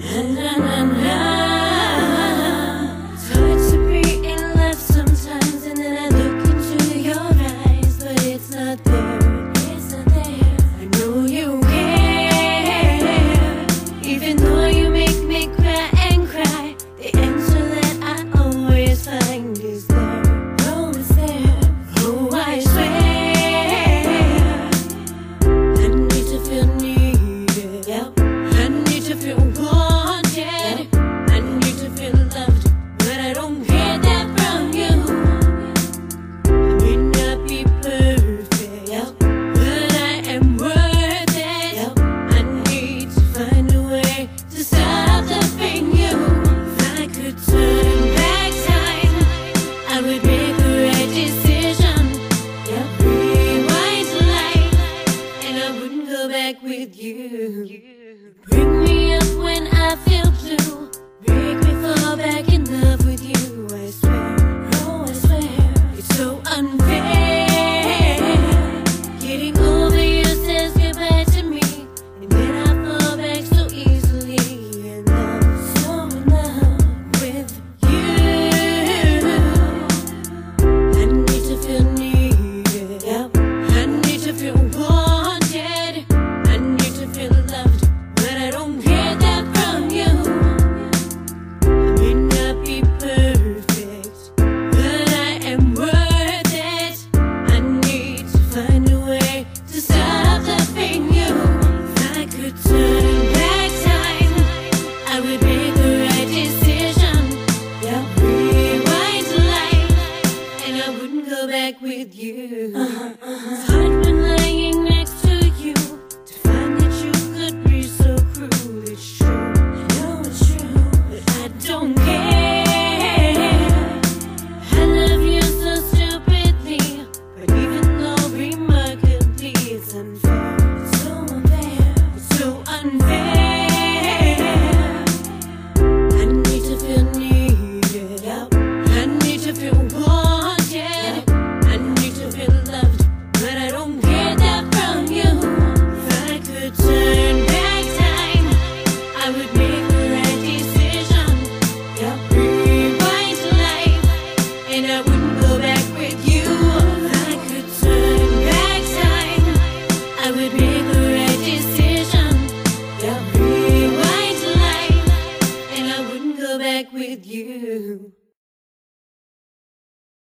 and you. you. Bring me up when I feel. go back with you. Uh -huh, uh -huh. It's hard when laying next to you.